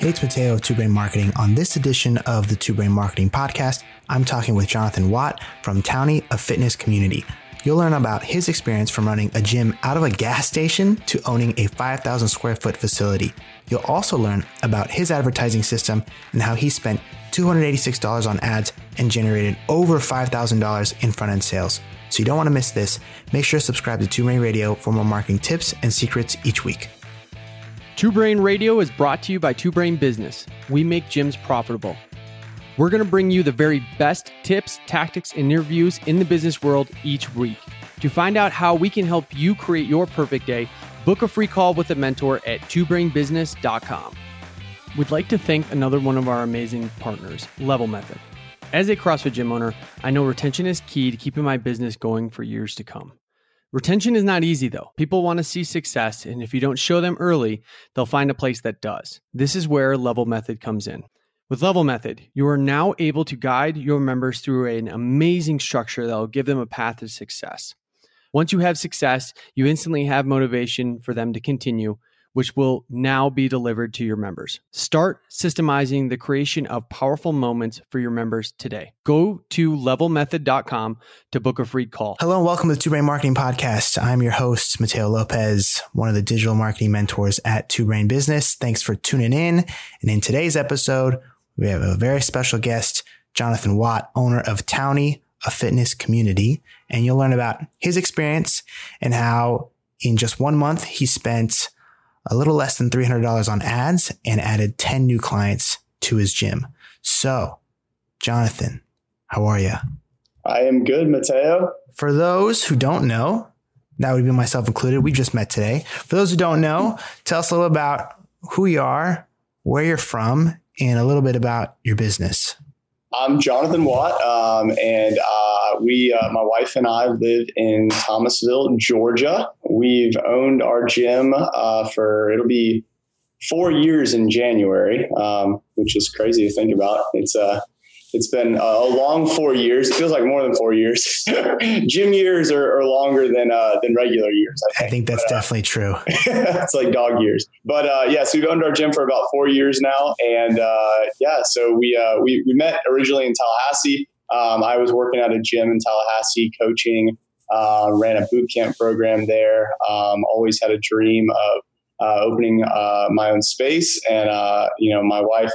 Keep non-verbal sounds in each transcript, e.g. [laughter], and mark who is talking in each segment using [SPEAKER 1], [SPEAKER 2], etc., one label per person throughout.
[SPEAKER 1] Hey, it's Mateo of Two Brain Marketing. On this edition of the Two Brain Marketing Podcast, I'm talking with Jonathan Watt from Townie, a fitness community. You'll learn about his experience from running a gym out of a gas station to owning a 5,000 square foot facility. You'll also learn about his advertising system and how he spent $286 on ads and generated over $5,000 in front end sales. So you don't want to miss this. Make sure to subscribe to Two Brain Radio for more marketing tips and secrets each week.
[SPEAKER 2] Two Brain Radio is brought to you by Two Brain Business. We make gyms profitable. We're going to bring you the very best tips, tactics, and interviews in the business world each week. To find out how we can help you create your perfect day, book a free call with a mentor at twobrainbusiness.com. We'd like to thank another one of our amazing partners, Level Method. As a CrossFit gym owner, I know retention is key to keeping my business going for years to come. Retention is not easy though. People want to see success, and if you don't show them early, they'll find a place that does. This is where Level Method comes in. With Level Method, you are now able to guide your members through an amazing structure that will give them a path to success. Once you have success, you instantly have motivation for them to continue, which will now be delivered to your members. Start systemizing the creation of powerful moments for your members today. Go to levelmethod.com to book a free call.
[SPEAKER 1] Hello and welcome to the Two Brain Marketing Podcast. I'm your host, Mateo Lopez, one of the digital marketing mentors at Two Brain Business. Thanks for tuning in. And in today's episode, we have a very special guest, Jonathan Watt, owner of Townie, a fitness community. And you'll learn about his experience and how in just one month he spent a little less than $300 on ads and added 10 new clients to his gym. So, Jonathan, how are you?
[SPEAKER 3] I am good, Mateo.
[SPEAKER 1] For those who don't know, that would be myself included. We just met today. For those who don't know, tell us a little about who you are, where you're from, and a little bit about your business.
[SPEAKER 3] I'm Jonathan Watt, um, and uh, we, uh, my wife and I, live in Thomasville, Georgia. We've owned our gym uh, for it'll be four years in January, um, which is crazy to think about. It's uh, it's been a long four years. It feels like more than four years. [laughs] Gym years are, are longer than uh, than regular years.
[SPEAKER 1] I think, I think that's but, uh, definitely true. [laughs]
[SPEAKER 3] it's like dog years. But uh, yeah, so we've owned our gym for about four years now, and uh, yeah, so we, uh, we we met originally in Tallahassee. Um, I was working at a gym in Tallahassee, coaching. Uh, ran a boot camp program there. Um, always had a dream of opening my own space, and you know, my wife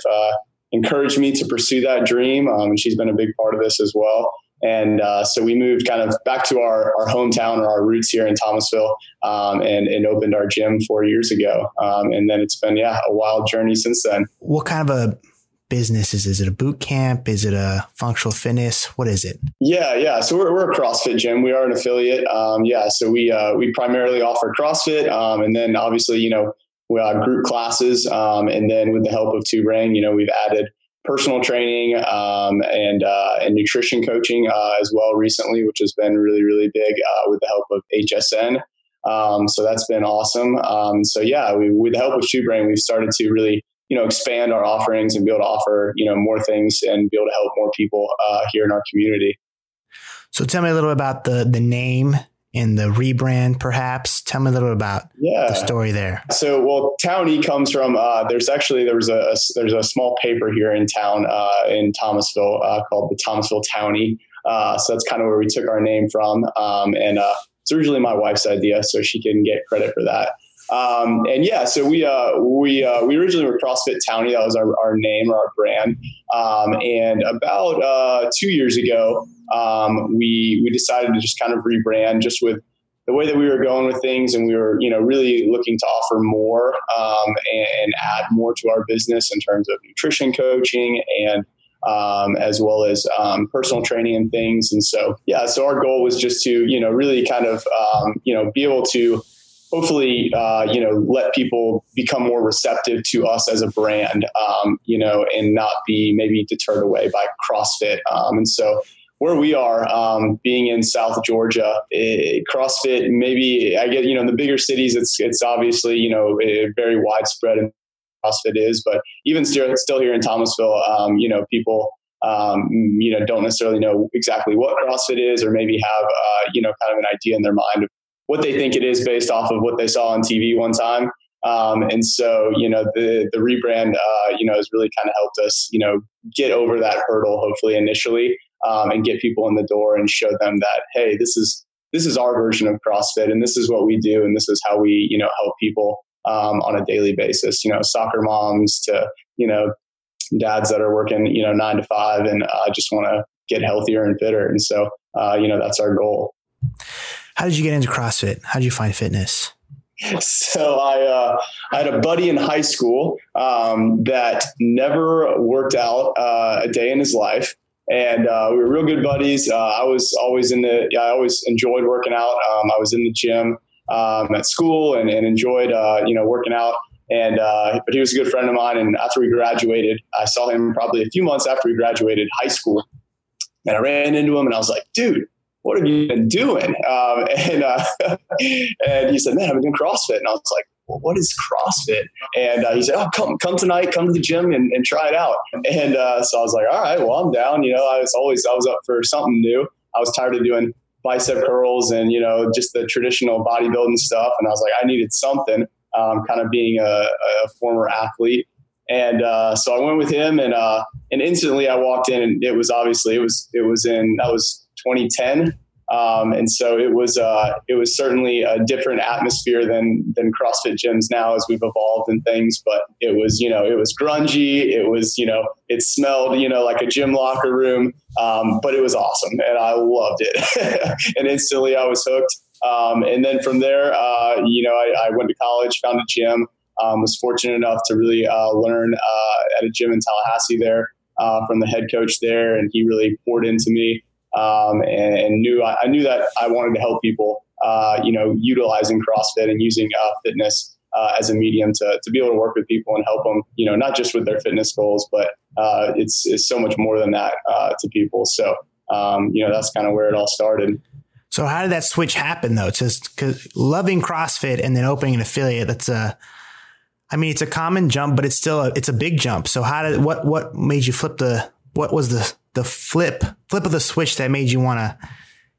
[SPEAKER 3] encouraged me to pursue that dream. Um, and she's been a big part of this as well. And uh, so we moved kind of back to our, our hometown or our roots here in Thomasville um, and, and opened our gym four years ago. Um, and then it's been, yeah, a wild journey since then.
[SPEAKER 1] What kind of a business is? Is it a boot camp? Is it a functional fitness? What is it?
[SPEAKER 3] Yeah, yeah. So we're, we're a CrossFit gym. We are an affiliate. Um, yeah. So we, uh, we primarily offer CrossFit. Um, and then obviously, you know, we have group classes, um, and then with the help of Two Brain, you know, we've added personal training um, and uh, and nutrition coaching uh, as well recently, which has been really really big uh, with the help of HSN. Um, so that's been awesome. Um, so yeah, we, with the help of Two Brain, we've started to really you know expand our offerings and be able to offer you know more things and be able to help more people uh, here in our community.
[SPEAKER 1] So tell me a little bit about the the name in the rebrand, perhaps? Tell me a little about yeah. the story there.
[SPEAKER 3] So, well, Townie comes from. Uh, there's actually there was a, a, there's a small paper here in town uh, in Thomasville uh, called the Thomasville Townie. Uh, so that's kind of where we took our name from, um, and uh, it's originally my wife's idea, so she can get credit for that. Um, and yeah, so we uh, we uh, we originally were CrossFit Townie. That was our, our name or our brand. Um, and about uh, two years ago, um, we we decided to just kind of rebrand, just with the way that we were going with things, and we were you know really looking to offer more um, and, and, add more to our business in terms of nutrition coaching and. Um, as well as um, personal training and things, and so yeah. So our goal was just to, you know, really kind of, you know, be able to hopefully, uh, you know, let people become more receptive to us as a brand, um, you know, and not be maybe deterred away by CrossFit. Um, and so where we are, um, being in South Georgia, it, eh, CrossFit, maybe I get, you know, in the bigger cities, it's, it's obviously, you know, eh, very widespread and CrossFit is, but even still, still here in Thomasville, um, you know, people, um, you know, don't necessarily know exactly what CrossFit is, or maybe have, uh, you know, kind of an idea in their mind of what they think it is based off of what they saw on TV one time. Um, and so, you know, the the rebrand, uh, you know, has really kind of helped us, you know, get over that hurdle, hopefully initially, um, and get people in the door and show them that, hey, this is this is our version of CrossFit, and this is what we do, and this is how we, you know, help people um, on a daily basis. You know, soccer moms to you know dads that are working, you know, nine to five and uh, just want to get healthier and fitter. And so, uh, you know, that's our goal.
[SPEAKER 1] How did you get into CrossFit? How did you find fitness?
[SPEAKER 3] So I, uh, I had a buddy in high school um, that never worked out uh, a day in his life. And uh, we were real good buddies. Uh, I was always in the, I always enjoyed working out. Um, I was in the gym um, at school and, and enjoyed, you know, working out. And uh, but he was a good friend of mine. And after we graduated, I saw him probably a few months after we graduated high school, and I ran into him and I was like, "Dude, what have you been doing?" Um, [laughs] and uh, and he said, "Man, I've been doing CrossFit." And I was like, well, what is CrossFit? And uh, he said, oh, come, come tonight, come to the gym and, and try it out. And uh, so I was like, all right, well, I'm down. You know, I was always, I was up for something new. I was tired of doing bicep curls and, you know, just the traditional bodybuilding stuff. And I was like, I needed something um, kind of being a, a, former athlete. And uh, so I went with him, and uh, and instantly I walked in, and it was obviously it was it was in that was 2010, um, and so it was uh, it was certainly a different atmosphere than than CrossFit gyms now as we've evolved and things. But it was you know it was grungy. It was you know it smelled you know like a gym locker room, um, but it was awesome, and I loved it. [laughs] and instantly I was hooked. Um, and then from there, uh, you know, I, I, went to college, found a gym, um, was fortunate enough to really uh, learn uh, at a gym in Tallahassee there uh, from the head coach there, and he really poured into me um, and, and, knew I, I, knew that I wanted to help people, uh, you know, utilizing CrossFit and using uh, fitness. as a medium to, to be able to work with people and help them, you know, not just with their fitness goals, but it's, it's so much more than that to people. So, um, you know, that's kind of where it all started.
[SPEAKER 1] So how did that switch happen though? Just because loving CrossFit and then opening an affiliate, that's a, I mean, it's a common jump, but it's still a, it's a big jump. So how did what what made you flip the what was the the flip flip of the switch that made you want to,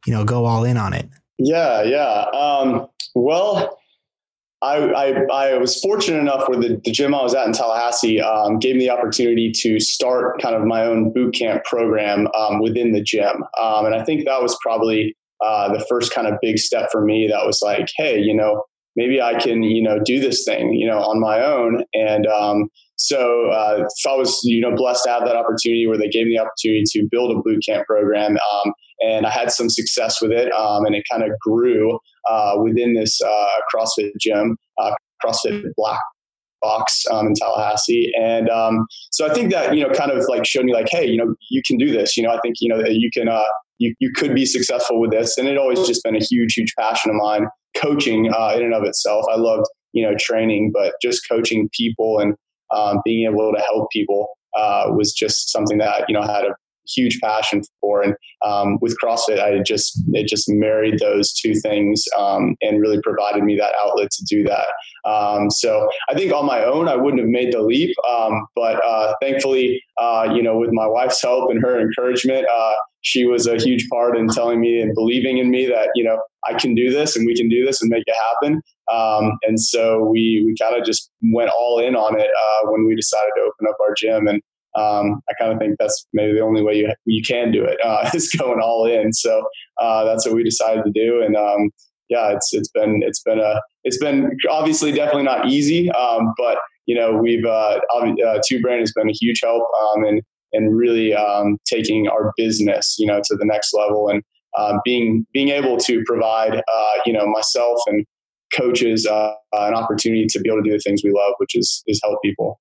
[SPEAKER 1] you know, go all in on it?
[SPEAKER 3] Yeah, yeah. Um, well, I, I, I, was fortunate enough where the, the, gym I was at in Tallahassee um, gave me the opportunity to start kind of my own boot camp program um, within the gym. Um, and I think that was probably uh, the first kind of big step for me that was like, hey, you know, maybe I can, you know, do this thing, you know, on my own. And um, so, uh, I was, you know, blessed to have that opportunity where they gave me the opportunity to build a boot camp program. Um, and I had some success with it. Um, and it kind of grew uh, within this uh, CrossFit gym, uh, CrossFit Black box um, in Tallahassee. And um, so I think that, you know, kind of like showed me like, hey, you know, you can do this. You know, I think, you know, you can, uh, you, you could be successful with this. And it always just been a huge, huge passion of mine. Coaching uh, in and of itself, I loved you know training, but just coaching people and um, being able to help people uh, was just something that you know I had a huge passion for. And um, with CrossFit, I just it just married those two things um, and really provided me that outlet to do that. Um, so I think on my own, I wouldn't have made the leap, um, but uh, thankfully, uh, you know, with my wife's help and her encouragement, uh, she was a huge part in telling me and believing in me that you know I can do this and we can do this and make it happen. Um, and so we we kind of just went all in on it uh, when we decided to open up our gym. And um, I kind of think that's maybe the only way you you can do it uh, [laughs] is going all in. So uh, that's what we decided to do, and um, yeah, it's it's been it's been a it's been obviously definitely not easy, um, but you know we've uh, uh, Two Brain has been a huge help um, and and really um, taking our business you know to the next level. And uh, being being able to provide uh, you know myself and coaches uh, an opportunity to be able to do the things we love, which is is help people.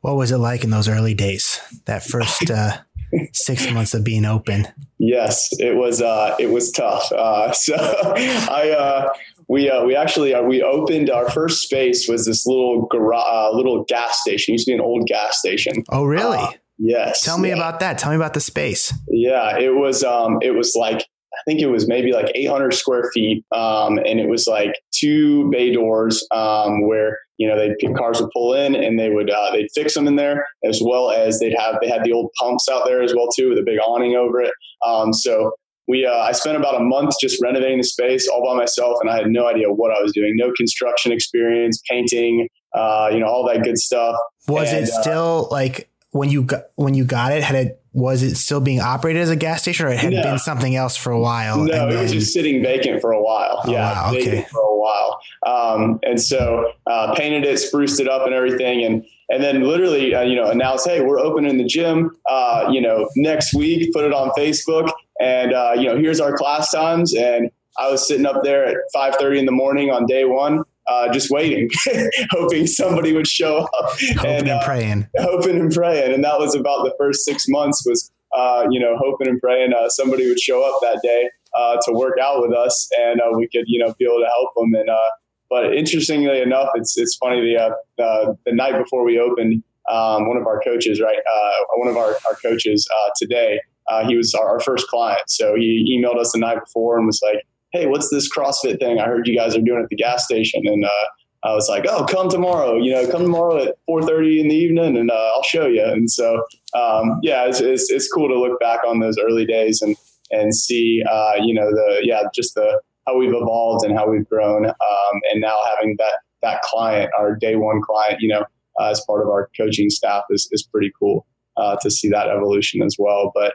[SPEAKER 1] What was it like in those early days? That first uh, [laughs] six months of being open.
[SPEAKER 3] Yes, it was. Uh, it was tough. Uh, [laughs] so I uh, we uh, we actually uh, we opened our first space was this little garage, little gas station. It used to be an old gas station.
[SPEAKER 1] Oh, really?
[SPEAKER 3] yes.
[SPEAKER 1] Tell me yeah. about that. Tell me about the space.
[SPEAKER 3] Yeah, it was. Um, it was like I think it was maybe like 800 square feet, um, and it was like two bay doors um, where you know they cars would pull in and they would uh, they'd fix them in there as well as they'd have they had the old pumps out there as well too with a big awning over it. Um, so we uh, I spent about a month just renovating the space all by myself, and I had no idea what I was doing. No construction experience, painting, uh, you know, all that good stuff.
[SPEAKER 1] Was
[SPEAKER 3] And,
[SPEAKER 1] it
[SPEAKER 3] uh,
[SPEAKER 1] still like when you got when you got it? Had it was it still being operated as a gas station, or it had
[SPEAKER 3] No.
[SPEAKER 1] been something else for a while?
[SPEAKER 3] No,
[SPEAKER 1] and
[SPEAKER 3] it was just sitting vacant for a while.
[SPEAKER 1] Oh,
[SPEAKER 3] yeah,
[SPEAKER 1] wow, okay.
[SPEAKER 3] for a while. Um, and so uh, painted it, spruced it up, and everything, and and then literally, uh, you know, announced, hey, we're opening the gym. Uh, you know, next week, put it on Facebook, and uh, you know, here's our class times. And I was sitting up there at 5:30 in the morning on day one. Uh, just waiting, [laughs] hoping somebody would show up,
[SPEAKER 1] hoping and,
[SPEAKER 3] uh,
[SPEAKER 1] praying.
[SPEAKER 3] hoping and praying. And that was about the first six months was, uh, you know, hoping and praying uh, somebody would show up that day uh, to work out with us and uh, we could, you know, be able to help them. And, uh, but interestingly enough, it's, it's funny, the, uh, uh, the night before we opened, um, one of our coaches, right, uh, one of our, our coaches uh, today, uh, he was our, our first client. So he emailed us the night before and was like, hey, what's this CrossFit thing I heard you guys are doing at the gas station? And uh, I was like, oh, come tomorrow. You know, come tomorrow at 4:30 in the evening, and uh, I'll show you. And so, um, yeah, it's, it's, it's cool to look back on those early days and and see, uh, you know, the yeah, just the how we've evolved and how we've grown, um, and now having that that client, our day one client, you know, uh, as part of our coaching staff is is pretty cool uh, to see that evolution as well. But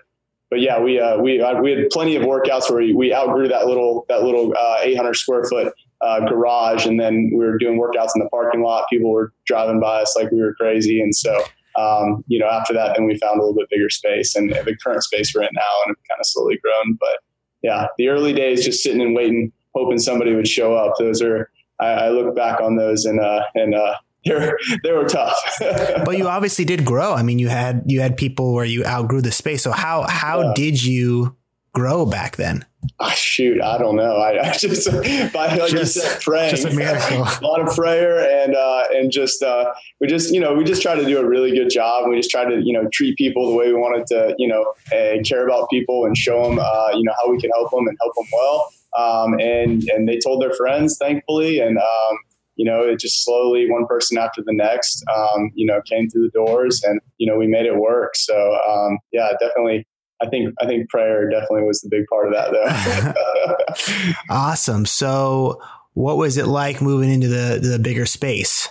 [SPEAKER 3] but yeah, we uh, we uh, we had plenty of workouts where we, we outgrew that little that little uh, 800 square foot uh, garage, and then we were doing workouts in the parking lot. People were driving by us like we were crazy, and so um, you know after that, then we found a little bit bigger space, and the current space we're in now, and have kind of slowly grown. But yeah, the early days, just sitting and waiting, hoping somebody would show up. Those are I, I look back on those, and uh, and [laughs] they were they were tough. [laughs]
[SPEAKER 1] but you obviously did grow. I mean, you had you had people where you outgrew the space. So how how
[SPEAKER 3] Yeah.
[SPEAKER 1] did you grow back then?
[SPEAKER 3] Ah, shoot, I don't know. I, I just, by like
[SPEAKER 1] Just-
[SPEAKER 3] you said, praying,
[SPEAKER 1] just a miracle. [laughs]
[SPEAKER 3] a lot of prayer, and uh, and just uh, we just you know we just try to do a really good job. We just try to you know treat people the way we wanted to you know and care about people and show them uh, you know how we can help them and help them well. Um, and and they told their friends, thankfully, and um, you know it just slowly one person after the next um, you know came through the doors, and you know we made it work. So um, yeah, definitely. I think I think prayer definitely was the big part of that, though. [laughs]
[SPEAKER 1] Awesome. So what was it like moving into the the bigger space?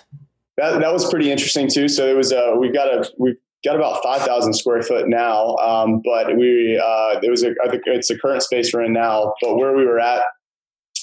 [SPEAKER 3] that that was pretty interesting too. So it was uh, we've got a we've got about five thousand square foot now, um, but we uh, it was a, I think it's the current space we're in now. But where we were at,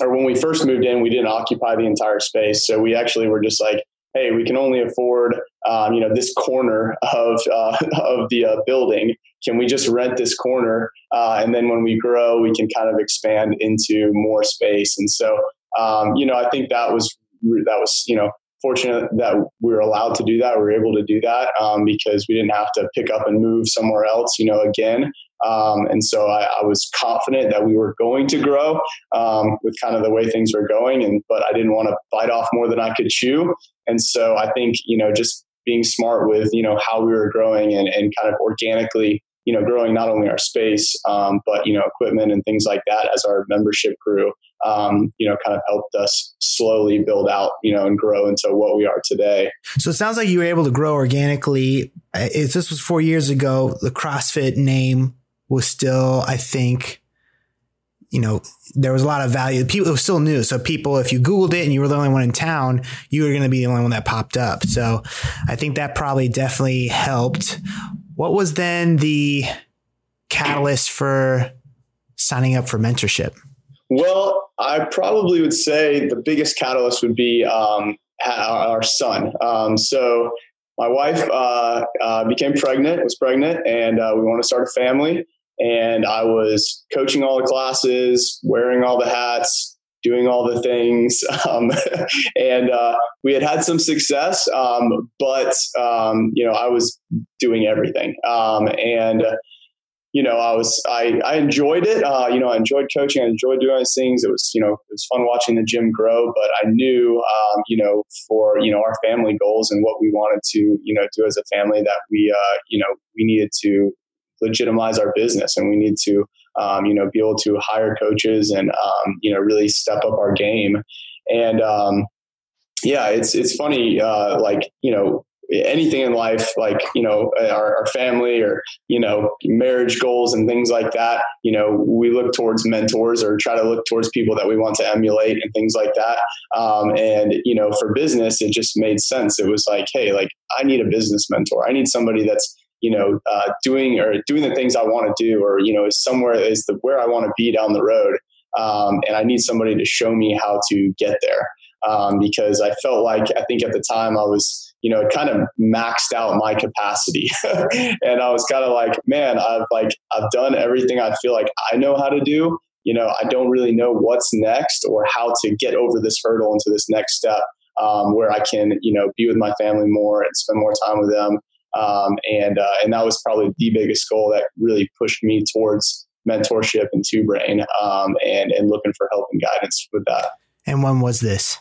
[SPEAKER 3] or when we first moved in, we didn't occupy the entire space, so we actually were just like, hey, we can only afford um, you know this corner of uh, [laughs] of the uh, building. Can we just rent this corner, uh, and then when we grow, we can kind of expand into more space? And so um, you know, I think that was that was you know fortunate that we were allowed to do that. We were able to do that um, because we didn't have to pick up and move somewhere else, you know, again. Um, and so I, I, was confident that we were going to grow um, with kind of the way things were going. And but I didn't want to bite off more than I could chew. And so I think you know just being smart with you know how we were growing and, and kind of organically you know growing not only our space um, but you know equipment and things like that as our membership grew um, you know, kind of helped us slowly build out, you know, and grow into what we are today.
[SPEAKER 1] So it sounds like you were able to grow organically. If this was four years ago, the CrossFit name was still, I think, you know, there was a lot of value. People, it was still new. So people, if you Googled it and you were the only one in town, you were going to be the only one that popped up. So I think that probably definitely helped. What was then the catalyst for signing up for mentorship?
[SPEAKER 3] Well, I probably would say the biggest catalyst would be um, our son. Um, so my wife uh, uh, became pregnant, was pregnant, and uh, we want to start a family. And I was coaching all the classes, wearing all the hats, doing all the things. [laughs] Um, and uh, we had had some success, um, but, um, you know, I was doing everything. Um, and, you know, I was, I, I enjoyed it. Uh, you know, I enjoyed coaching. I enjoyed doing these things. It was, you know, it was fun watching the gym grow, but I knew, um, you know, for, you know, our family goals and what we wanted to, you know, do as a family that we, uh, you know, we needed to legitimize our business and we need to, um, you know, be able to hire coaches and, um, you know, really step up our game. And, um, yeah, it's, it's funny. Uh, like, you know, anything in life, like, you know, our, our, family or, you know, marriage goals and things like that, you know, we look towards mentors or try to look towards people that we want to emulate and things like that. Um, and, you know, for business, it just made sense. It was like, hey, like, I need a business mentor. I need somebody that's, you know, uh, doing or doing the things I want to do, or you know, is somewhere is the where I want to be down the road, um, and I need somebody to show me how to get there. Um, because I felt like I think at the time I was, you know, kind of maxed out my capacity, [laughs] and I was kind of like, man, I've like I've done everything I feel like I know how to do. You know, I don't really know what's next or how to get over this hurdle into this next step. Um, where I can, you know, be with my family more and spend more time with them, um, and uh, and that was probably the biggest goal that really pushed me towards mentorship and two brain um, and and looking for help and guidance with that.
[SPEAKER 1] And when was this?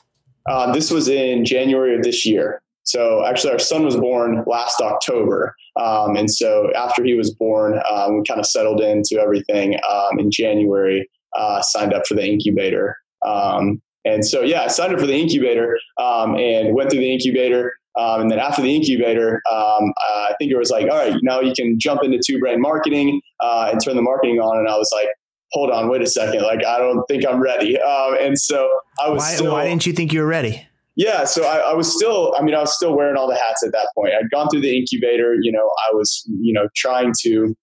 [SPEAKER 3] Uh, this was in January of this year. So actually, our son was born last October, um, and so after he was born, um, we kind of settled into everything um, in January. Uh, signed up for the incubator, um, and so yeah, I signed up for the incubator um, and went through the incubator. Um, and then after the incubator, um, I think it was like, all right, now you can jump into two brain marketing uh, and turn the marketing on. And I was like, hold on, wait a second. Like, I don't think I'm ready. Um, and so I was
[SPEAKER 1] why,
[SPEAKER 3] still,
[SPEAKER 1] why didn't you think you were ready?
[SPEAKER 3] Yeah, so I, I, was still, I mean, I was still wearing all the hats at that point. I'd gone through the incubator, you know, I was, you know, trying to,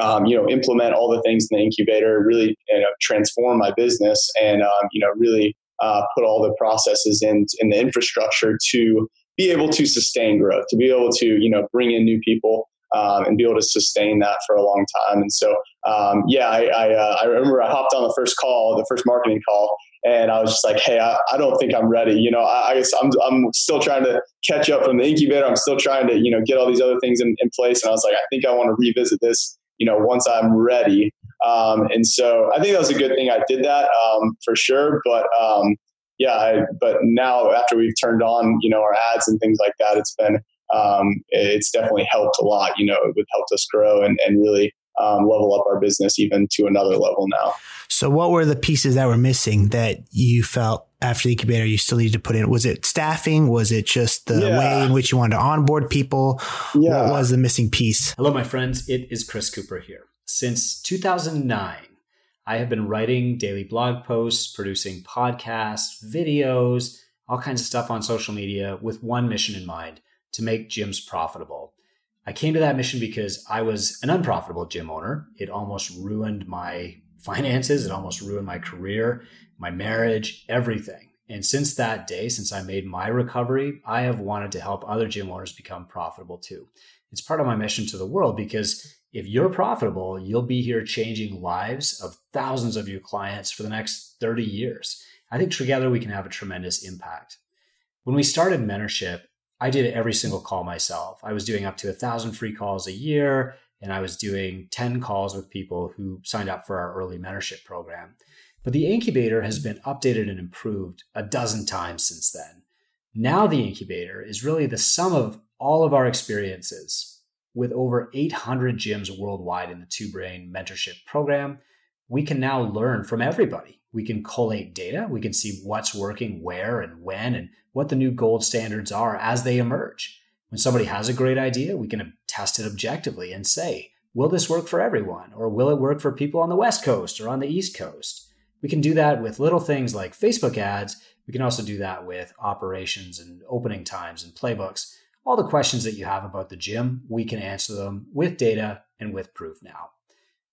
[SPEAKER 3] um, you know, implement all the things in the incubator, really, you know, transform my business and, um, you know, really uh, put all the processes in, in the infrastructure to be able to sustain growth, to be able to you know bring in new people um, and be able to sustain that for a long time. And so, um, yeah, I I, uh, I, remember I hopped on the first call, the first marketing call, and I was just like, hey, I, I don't think I'm ready. You know, I, I, guess I'm I'm still trying to catch up from the incubator. I'm still trying to you know get all these other things in, in place. And I was like, I think I want to revisit this. You know, once I'm ready. Um, and so I think that was a good thing I did that um, for sure. But um, yeah, I, but now after we've turned on, you know, our ads and things like that, it's been, um, it's definitely helped a lot. You know, it helped us grow and, and really um, level up our business even to another level now.
[SPEAKER 1] So, what were the pieces that were missing that you felt after the incubator you still needed to put in? Was it staffing? Was it just the yeah. way in which you wanted to onboard people? Yeah. What was the missing piece?
[SPEAKER 4] Hello, my friends. It is Chris Cooper here. Since 2009, I have been writing daily blog posts, producing podcasts, videos, all kinds of stuff on social media with one mission in mind to make gyms profitable. I came to that mission because I was an unprofitable gym owner. It almost ruined my [laughs] finances, it almost ruined my career, my marriage, everything. And since that day, since I made my recovery, I have wanted to help other gym owners become profitable too. It's part of my mission to the world because if you're profitable, you'll be here changing lives of thousands of your clients for the next 30 years. I think together we can have a tremendous impact. When we started mentorship, I did every single call myself. I was doing up to a thousand free calls a year, and I was doing 10 calls with people who signed up for our early mentorship program. But the incubator has been updated and improved a dozen times since then. Now, the incubator is really the sum of all of our experiences with over 800 gyms worldwide in the Two Brain mentorship program, we can now learn from everybody. We can collate data, we can see what's working where and when, and what the new gold standards are as they emerge. When somebody has a great idea, we can test it objectively and say, will this work for everyone? Or will it work for people on the West Coast or on the East Coast? We can do that with little things like Facebook ads. We can also do that with operations and opening times and playbooks all the questions that you have about the gym, we can answer them with data and with proof now.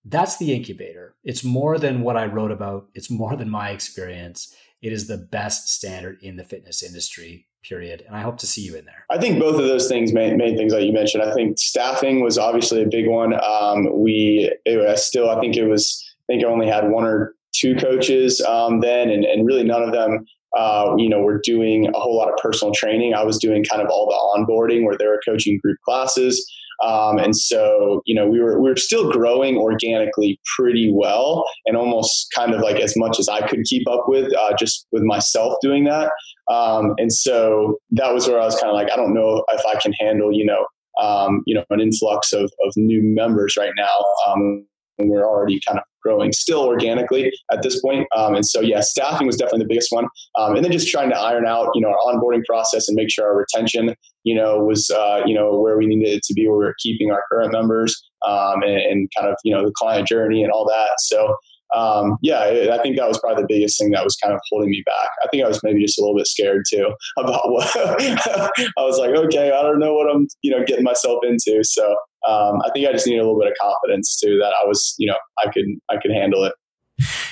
[SPEAKER 4] That's the incubator. It's more than what I wrote about, it's more than my experience. It is the best standard in the fitness industry, period. And I hope to see you in there.
[SPEAKER 3] I think both of those things, main, main things that you mentioned, I think staffing was obviously a big one. Um, we it still, I think it was, I think I only had one or two coaches um, then, and, and really none of them uh, you know, we're doing a whole lot of personal training. I was doing kind of all the onboarding where they were coaching group classes. Um, and so, you know, we were we were still growing organically pretty well, and almost kind of like as much as I could keep up with, uh, just with myself doing that. Um, and so that was where I was kind of like, I don't know if I can handle, you know, um, you know, an influx of, of new members right now. Um, when we are already kind of growing still organically at this point. Um, and so, yeah, staffing was definitely the biggest one. Um, and then just trying to iron out, you know, our onboarding process and make sure our retention, you know, was, uh, you know, where we needed it to be, where we are keeping our current members um, and, and, kind of, you know, the client journey and all that. So, um, yeah, I think that was probably the biggest thing that was kind of holding me back. I think I was maybe just a little bit scared too [laughs] about what [laughs] I was like, okay, I don't know what I'm, you know, getting myself into. So um, I think I just needed a little bit of confidence too that I was, you know, I could, I could handle it.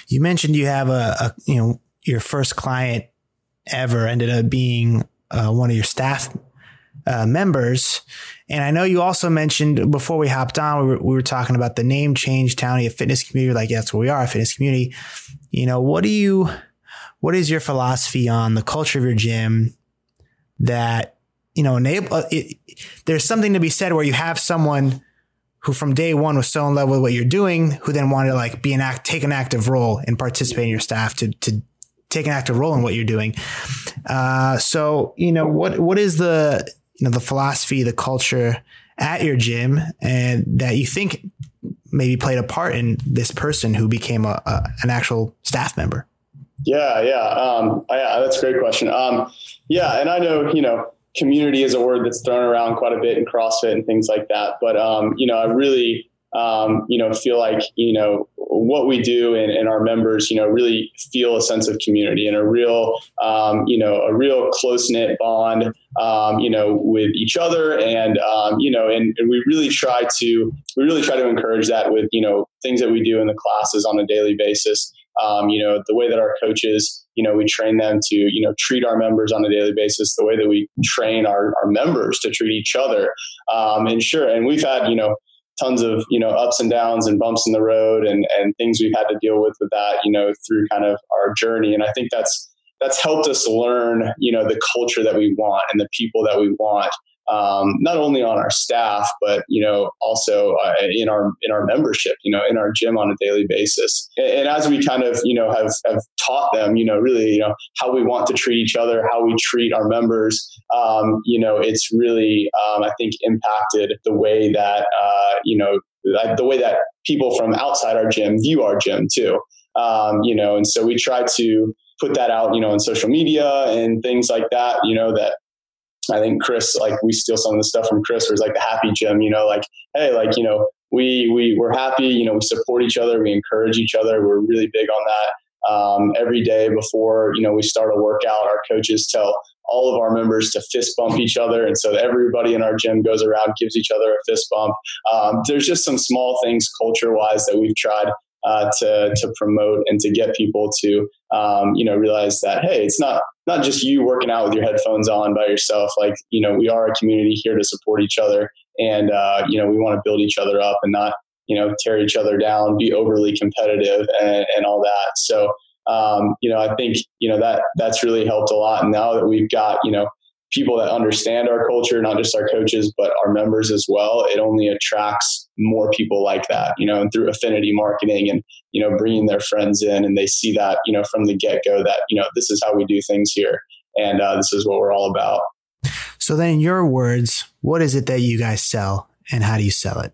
[SPEAKER 1] You mentioned you have a, a you know, your first client ever ended up being uh, one of your staff uh, members. And I know you also mentioned before we hopped on, we were, we were talking about the name change, Townie, a fitness community. Like, yeah, that's where we are, a fitness community. You know, what do you, what is your philosophy on the culture of your gym that, you know, enable, uh, it, there's something to be said where you have someone who from day one was so in love with what you're doing, who then wanted to like be an act, take an active role and participate in your staff to, to take an active role in what you're doing. Uh, so, you know, what, what is the, you know, the philosophy, the culture at your gym and that you think maybe played a part in this person who became a, a an actual staff member?
[SPEAKER 3] Yeah, yeah, um, yeah. That's a great question. Um, yeah, and I know you know community is a word that's thrown around quite a bit in CrossFit and things like that, but um, you know, I really um, you know, feel like, you know, what we do and, and, our members, you know, really feel a sense of community and a real, um, you know, a real close knit bond, um, you know, with each other. And, um, you know, and, and, we really try to, we really try to encourage that with, you know, things that we do in the classes on a daily basis. Um, you know, the way that our coaches, you know, we train them to, you know, treat our members on a daily basis, the way that we train our, our members to treat each other. Um, and sure, and we've had, you know, tons of you know ups and downs and bumps in the road and and things we've had to deal with with that you know through kind of our journey and i think that's that's helped us learn you know the culture that we want and the people that we want um, not only on our staff, but you know also uh, in our in our membership, you know, in our gym on a daily basis. And, and, as we kind of you know have have taught them, you know, really you know how we want to treat each other, how we treat our members, um, you know, it's really um, I think impacted the way that uh, you know the way that people from outside our gym view our gym too. Um, you know, and so we try to put that out, you know, on social media and things like that, you know, that I think Chris, like we steal some of the stuff from Chris, was like the happy gym, you know, like, hey, like, you know, we, we, we're happy, you know, we support each other, we encourage each other. We're really big on that. Um, every day before, you know, we start a workout, our coaches tell all of our members to fist bump each other. And so everybody in our gym goes around, gives each other a fist bump. Um, there's just some small things culture wise that we've tried uh, to to promote and to get people to um, you know realize that hey, it's not not just you working out with your headphones on by yourself. Like you know, we are a community here to support each other, and uh, you know, we want to build each other up and not you know tear each other down, be overly competitive, and, and all that. So. Um, you know, I think you know that that's really helped a lot. And now that we've got you know people that understand our culture, not just our coaches, but our members as well, it only attracts more people like that, you know, and through affinity marketing and, you know, bringing their friends in and they see that, you know, from the get go that, you know, this is how we do things here. And uh, this is what we're all about.
[SPEAKER 1] So then in your words, what is it that you guys sell and how do you sell it?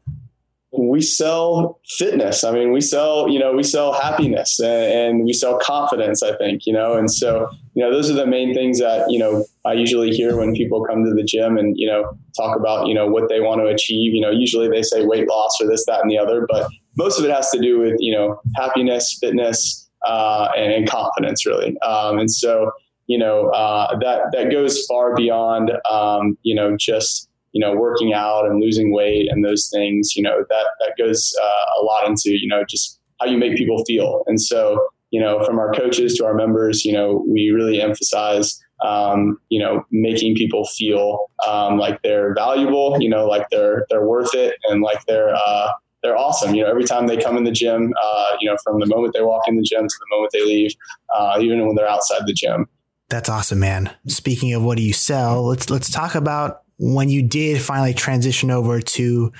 [SPEAKER 3] we sell fitness. I mean, we sell, you know, we sell happiness and, and, we sell confidence, I think, you know, and so, you know, those are the main things that, you know, I usually hear when people come to the gym and, you know, talk about, you know, what they want to achieve. You know, usually they say weight loss or this, that, and the other, but most of it has to do with, you know, happiness, fitness, uh, and, and, confidence really. Um, and so, you know, uh, that, that goes far beyond, um, you know, just, you know, working out and losing weight and those things, you know, that, that goes uh, a lot into, you know, just how you make people feel. And so, you know, from our coaches to our members, you know, we really emphasize, um, you know, making people feel um, like they're valuable, you know, like they're, they're worth it and like they're, uh, they're awesome. You know, every time they come in the gym, uh, you know, from the moment they walk in the gym to the moment they leave, uh, even when they're outside the gym.
[SPEAKER 1] That's awesome, man. Speaking of what do you sell, let's let's talk about when you did finally transition over to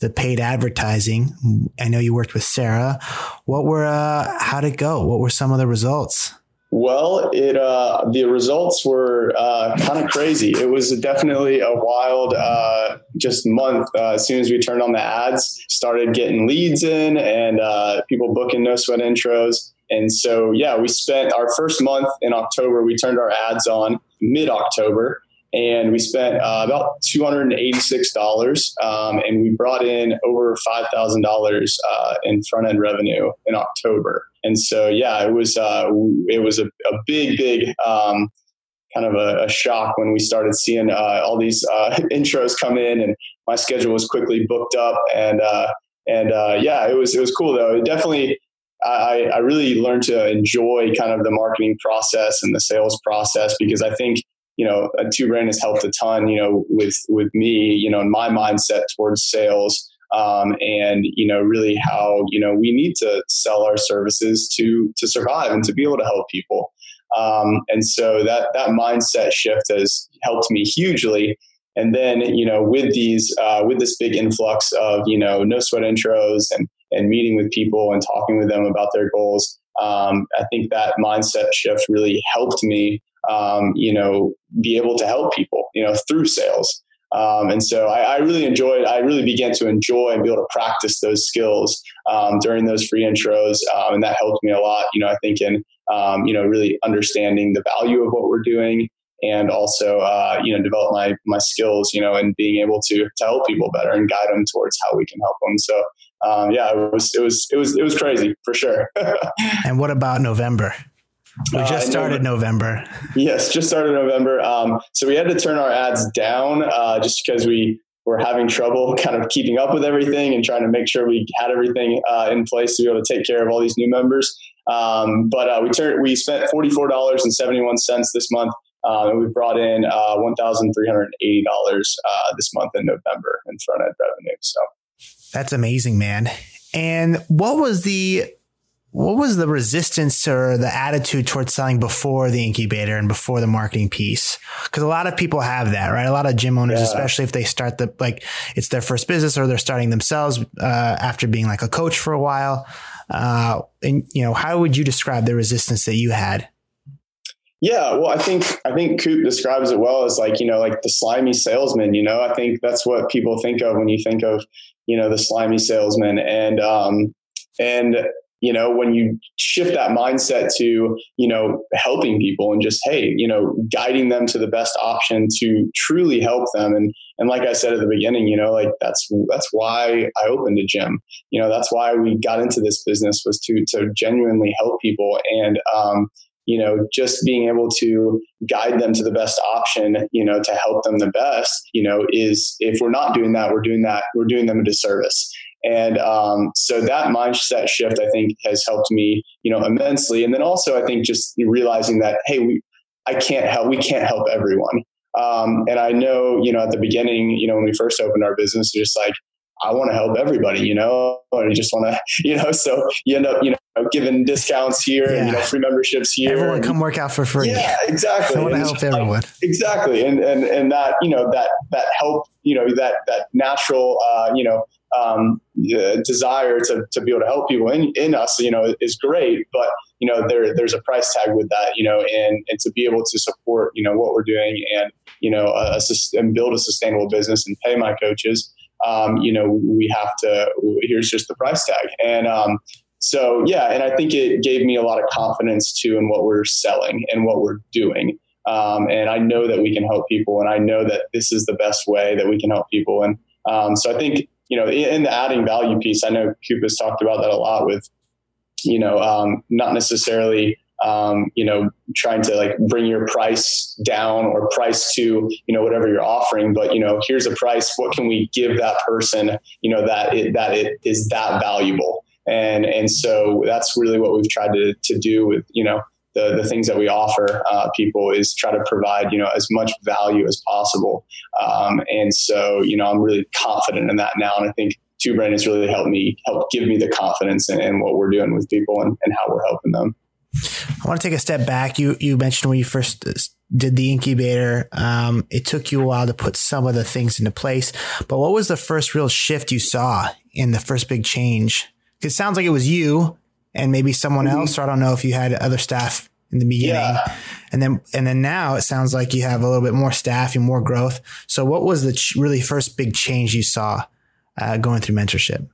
[SPEAKER 1] the paid advertising, I know you worked with Sarah. What were, uh, how'd it go? What were some of the results?
[SPEAKER 3] Well, it uh, the results were uh, kind of crazy. It was definitely a wild uh, just month. Uh, as soon as we turned on the ads, started getting leads in and uh, people booking no sweat intros. And so, yeah, we spent our first month in October. We turned our ads on mid October, and we spent uh, about two hundred and eighty six dollars, um, and we brought in over five thousand dollars in front end revenue in October. And so, yeah, it was uh, it was a, a big, big um, kind of a, a, shock when we started seeing uh, all these uh, [laughs] intros come in, and my schedule was quickly booked up. And uh, and uh, yeah, it was it was cool though. It definitely. I, I really learned to enjoy kind of the marketing process and the sales process because I think you know, Two Brain has helped a ton, you know, with with me, you know, in my mindset towards sales um, and you know really how you know we need to sell our services to to survive and to be able to help people. Um, and so that that mindset shift has helped me hugely. And then you know with these uh, with this big influx of you know no sweat intros and and meeting with people and talking with them about their goals um, i think that mindset shift really helped me um, you know be able to help people you know through sales um, and so I, I, really enjoyed, I really began to enjoy and be able to practice those skills um, during those free intros. Um, and that helped me a lot, you know, I think in, um, you know, really understanding the value of what we're doing and also, uh, you know, develop my, my skills, you know, and being able to, to help people better and guide them towards how we can help them. So, um, yeah, it was, it was, it was, it was crazy for sure. [laughs]
[SPEAKER 1] and what about November? We uh, just uh, started November.
[SPEAKER 3] Yes, just started November. Um, so we had to turn our ads down uh, just because we were having trouble [laughs] kind of keeping up with everything and trying to make sure we had everything uh, in place to be able to take care of all these new members. Um, but uh, we turned we spent forty four dollars and seventy one cents this month. Uh, and we brought in one thousand three hundred eighty dollars this month in November in front end revenue. So
[SPEAKER 1] that's amazing, man. And what was the what was the resistance or the attitude towards selling before the incubator and before the marketing piece? Because a lot of people have that, right? A lot of gym owners, yeah. especially if they start the like it's their first business or they're starting themselves uh, after being like a coach for a while. Uh, and you know, how would you describe the resistance that you had?
[SPEAKER 3] Yeah, well, I think I think Coop describes it well as like you know, like the slimy salesman. You know, I think that's what people think of when you think of you know the slimy salesman, and um, and you know when you shift that mindset to you know helping people and just hey you know guiding them to the best option to truly help them. And and like i said at the beginning you know like that's that's why i opened a gym. You know that's why we got into this business was to to genuinely help people and um you know just being able to guide them to the best option you know to help them the best you know is if we're not doing that we're doing that we're doing them a disservice and um, so that mindset shift, I think, has helped me, you know, immensely. And then also, I think just realizing that, hey, we, I can't help, we can't help everyone. Um, and I know, you know, at the beginning, you know, when we first opened our business, just like, I want to help everybody, you know, you just want to, [laughs] you know, so you end up, you know, giving discounts here yeah. and, you know, free memberships here.
[SPEAKER 1] Everyone and, come work out for free.
[SPEAKER 3] Yeah, [laughs] exactly.
[SPEAKER 1] I want to help everyone. Like,
[SPEAKER 3] exactly. And, and, and that, you know, that, that help, you know, that, that natural, uh, you know, um, desire to, to be able to help people in, in us, you know, is great. But, you know, there, there's a price tag with that, you know, and, and to be able to support, you know, what we're doing and, you know, a, a, and build a sustainable business and pay my coaches, um, you know, we have to, here's just the price tag. And, um, so yeah, and I think it gave me a lot of confidence too in what we're selling and what we're doing. Um, and I know that we can help people, and I know that this is the best way that we can help people. And um, so I think you know, in the adding value piece, I know has talked about that a lot with, you know, um, not necessarily, um, you know, trying to like bring your price down or price to, you know, whatever you're offering, but, you know, here's a price. What can we give that person, you know, that it, that it is that valuable. And, and so that's really what we've tried to, to do with, you know, the, the things that we offer uh, people is try to provide you know as much value as possible. Um, and so you know i'm really confident in that now and i think two brain has really helped me help give me the confidence in, in what we're doing with people and, and, how we're helping them.
[SPEAKER 1] I want to take a step back. You you mentioned when you first did the incubator um, it took you a while to put some of the things into place but what was the first real shift you saw in the first big change? It sounds like it was you and maybe someone mm-hmm. else. Or I don't know if you had other staff in the beginning. Yeah. And then, and then now it sounds like you have a little bit more staff and more growth. So what was the ch- really first big change you saw uh, going through mentorship?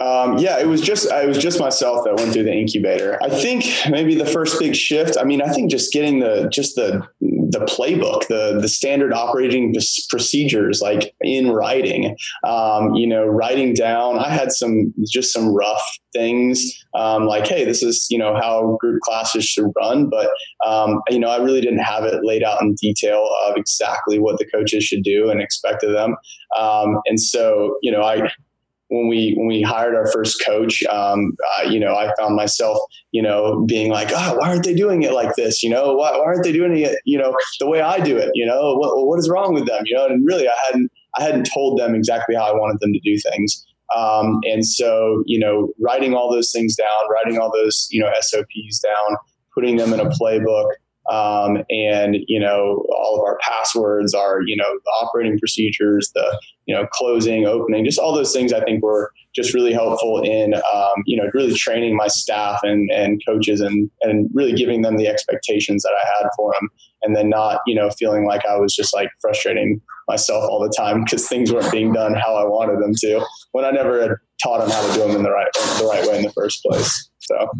[SPEAKER 3] Um, yeah, it was just it was just myself that went through the incubator. I think maybe the first big shift. I mean, I think just getting the just the the playbook, the the standard operating procedures, like in writing. Um, you know, writing down. I had some just some rough things, um, like, hey, this is you know how group classes should run, but um, you know, I really didn't have it laid out in detail of exactly what the coaches should do and expect of them. Um, and so, you know, I when we when we hired our first coach, um, uh, you know, I found myself, you know, being like, oh, why aren't they doing it like this? You know, why, why aren't they doing it, you know, the way I do it? You know, what what is wrong with them? You know, and really, I hadn't I hadn't told them exactly how I wanted them to do things. Um, and so, you know, writing all those things down, writing all those, you know, SOPs down, putting them in a playbook, um, and you know all of our passwords, our you know operating procedures, the you know closing, opening, just all those things. I think were just really helpful in um, you know really training my staff and and coaches and and really giving them the expectations that I had for them, and then not you know feeling like I was just like frustrating myself all the time because things weren't being done how I wanted them to when I never had taught them how to do them in the right the right way in the first place. So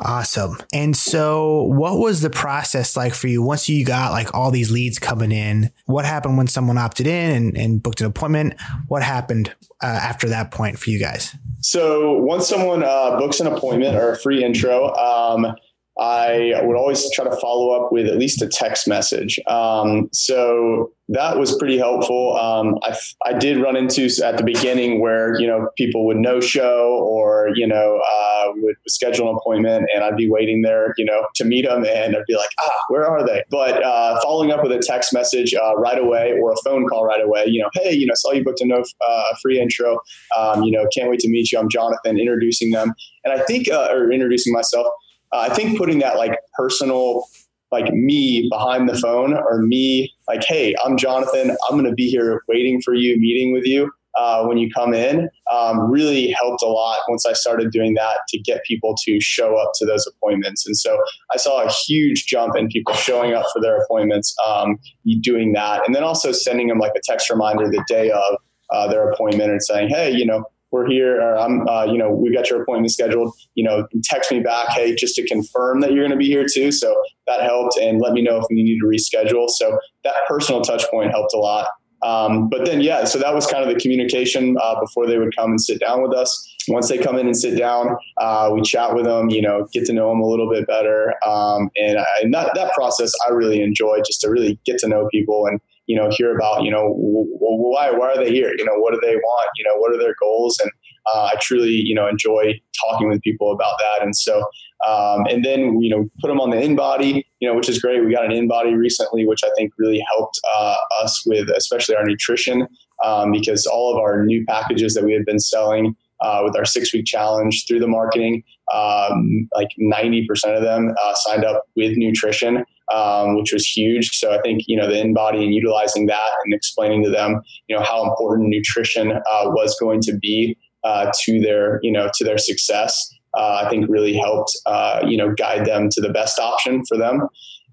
[SPEAKER 1] awesome. And so, what was the process like for you once you got like all these leads coming in? What happened when someone opted in and, and booked an appointment? What happened uh, after that point for you guys?
[SPEAKER 3] So, once someone uh, books an appointment or a free intro, um, I would always try to follow up with at least a text message. Um, so that was pretty helpful. Um, I, I did run into at the beginning where, you know, people would no show or, you know, uh, would schedule an appointment and I'd be waiting there, you know, to meet them and I'd be like, ah, where are they? But uh, following up with a text message uh, right away or a phone call right away, you know, hey, you know, saw you booked a no, uh, free intro. Um, you know, can't wait to meet you. I'm Jonathan, introducing them. And I think, uh, or introducing myself uh, I think putting that like personal, like me behind the phone or me like, hey, I'm Jonathan. I'm going to be here waiting for you, meeting with you. Uh, when you come in um, really helped a lot once I started doing that to get people to show up to those appointments. And so I saw a huge jump in people showing up for their appointments, um, doing that. And then also sending them like a text reminder the day of uh, their appointment and saying, hey, you know, we're here, or I'm, uh, you know, we got your appointment scheduled. You know, text me back, hey, just to confirm that you're going to be here too. So that helped, and let me know if we need to reschedule. So that personal touch point helped a lot. Um, but then, yeah, so that was kind of the communication uh, before they would come and sit down with us. Once they come in and sit down, uh, we chat with them, you know, get to know them a little bit better. Um, and, I, and that, that process I really enjoy just to really get to know people and you know, hear about, you know, why, why are they here? You know, what do they want? You know, what are their goals? And uh, I truly, you know, enjoy talking with people about that. And so, um, and then, you know, put them on the InBody you know, which is great. We got an InBody recently, which I think really helped uh, us with, especially our nutrition, um, because all of our new packages that we had been selling uh, with our six week challenge through the marketing, um, like 90% of them uh, signed up with nutrition um, which was huge. So I think you know the InBody and utilizing that and explaining to them you know how important nutrition uh, was going to be uh, to their you know to their success. Uh, I think really helped uh, you know guide them to the best option for them.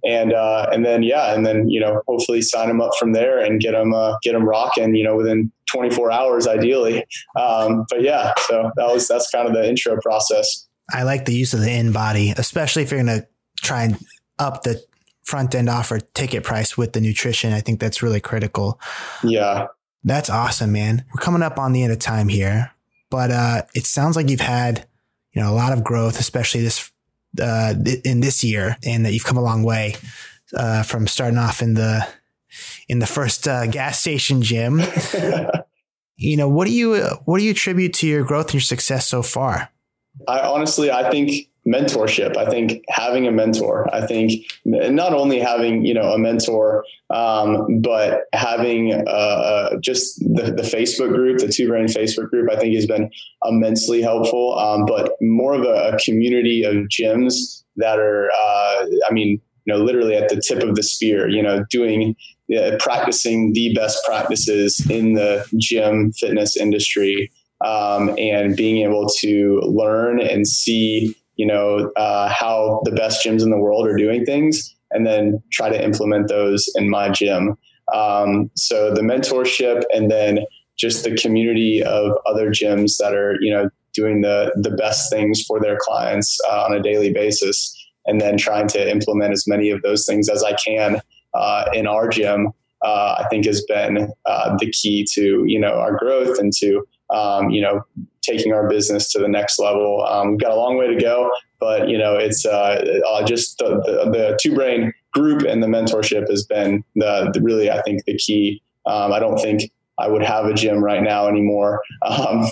[SPEAKER 3] And uh, and then yeah, and then you know hopefully sign them up from there and get them uh, get them rocking. You know within 24 hours ideally. Um, but yeah, so that was that's kind of the intro process.
[SPEAKER 1] I like the use of the InBody, especially if you're going to try and up the front end offer ticket price with the nutrition. I think that's really critical.
[SPEAKER 3] Yeah.
[SPEAKER 1] That's awesome, man. We're coming up on the end of time here, but uh, it sounds like you've had, you know, a lot of growth, especially this uh, in this year, and that you've come a long way uh, from starting off in the in the first uh, gas station gym. [laughs] you know, what do you what do you attribute to your growth and your success so far?
[SPEAKER 3] I honestly, I think mentorship. I think having a mentor, I think not only having, you know, a mentor, um, but having uh, uh, just the, the, Facebook group, the Two Brain Facebook group, I think has been immensely helpful. Um, but more of a, a, community of gyms that are, uh, I mean, you know, literally at the tip of the spear, you know, doing, uh, practicing the best practices in the gym fitness industry. Um, and being able to learn and see you know, uh, how the best gyms in the world are doing things and then try to implement those in my gym. Um, so the mentorship and then just the community of other gyms that are, you know, doing the, the best things for their clients uh, on a daily basis and then trying to implement as many of those things as I can uh, in our gym. Uh, I think has been uh, the key to you know our growth and to um, you know taking our business to the next level. Um, we've got a long way to go, but you know it's uh, just the, the, the Two Brain group and the mentorship has been the, the really I think the key. Um, I don't think I would have a gym right now anymore. Um, [laughs]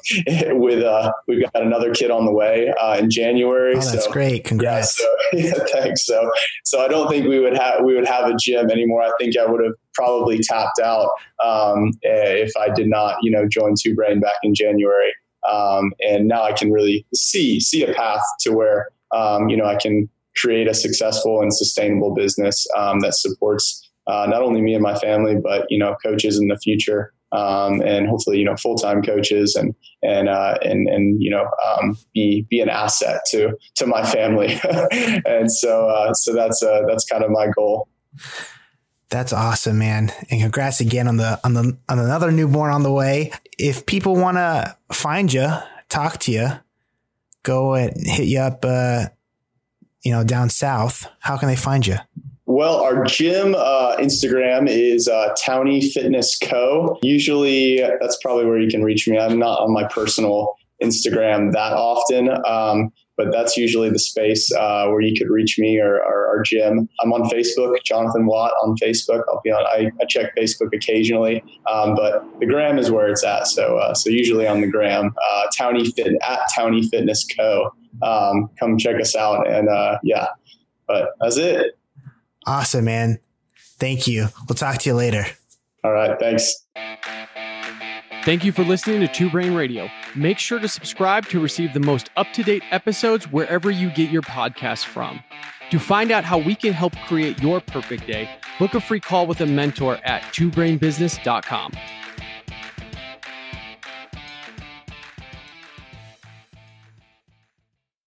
[SPEAKER 3] with uh, we've got another kid on the way uh, in January.
[SPEAKER 1] Oh, that's
[SPEAKER 3] so,
[SPEAKER 1] great! Congrats.
[SPEAKER 3] Yeah, so, [laughs] yeah, thanks. So, so I don't think we would have we would have a gym anymore. I think I would have probably tapped out um, if I did not, you know, join Two Brain back in January. Um, and now I can really see see a path to where um, you know I can create a successful and sustainable business um, that supports uh, not only me and my family, but you know, coaches in the future um, and hopefully you know full time coaches and and uh, and and you know um, be be an asset to to my family. [laughs] and so uh, so that's uh, that's kind of my goal.
[SPEAKER 1] That's awesome, man! And congrats again on the on the on another newborn on the way. If people want to find you, talk to you, go and hit you up, uh, you know, down south. How can they find you?
[SPEAKER 3] Well, our gym uh, Instagram is uh, Townie Fitness Co. Usually, that's probably where you can reach me. I'm not on my personal Instagram that often, um, but that's usually the space uh, where you could reach me or, or, our gym. I'm on Facebook, Jonathan Watt on Facebook. I'll be on. I, I check Facebook occasionally, um, but the gram is where it's at. So, uh, so usually on the gram, uh, Townie Fit at Townie Fitness Co. Um, come check us out, and uh, yeah, but that's it.
[SPEAKER 1] Awesome, man. Thank you. We'll talk to you later.
[SPEAKER 3] All right. Thanks.
[SPEAKER 2] Thank you for listening to Two Brain Radio. Make sure to subscribe to receive the most up to date episodes wherever you get your podcasts from. To find out how we can help create your perfect day, book a free call with a mentor at twobrainbusiness.com.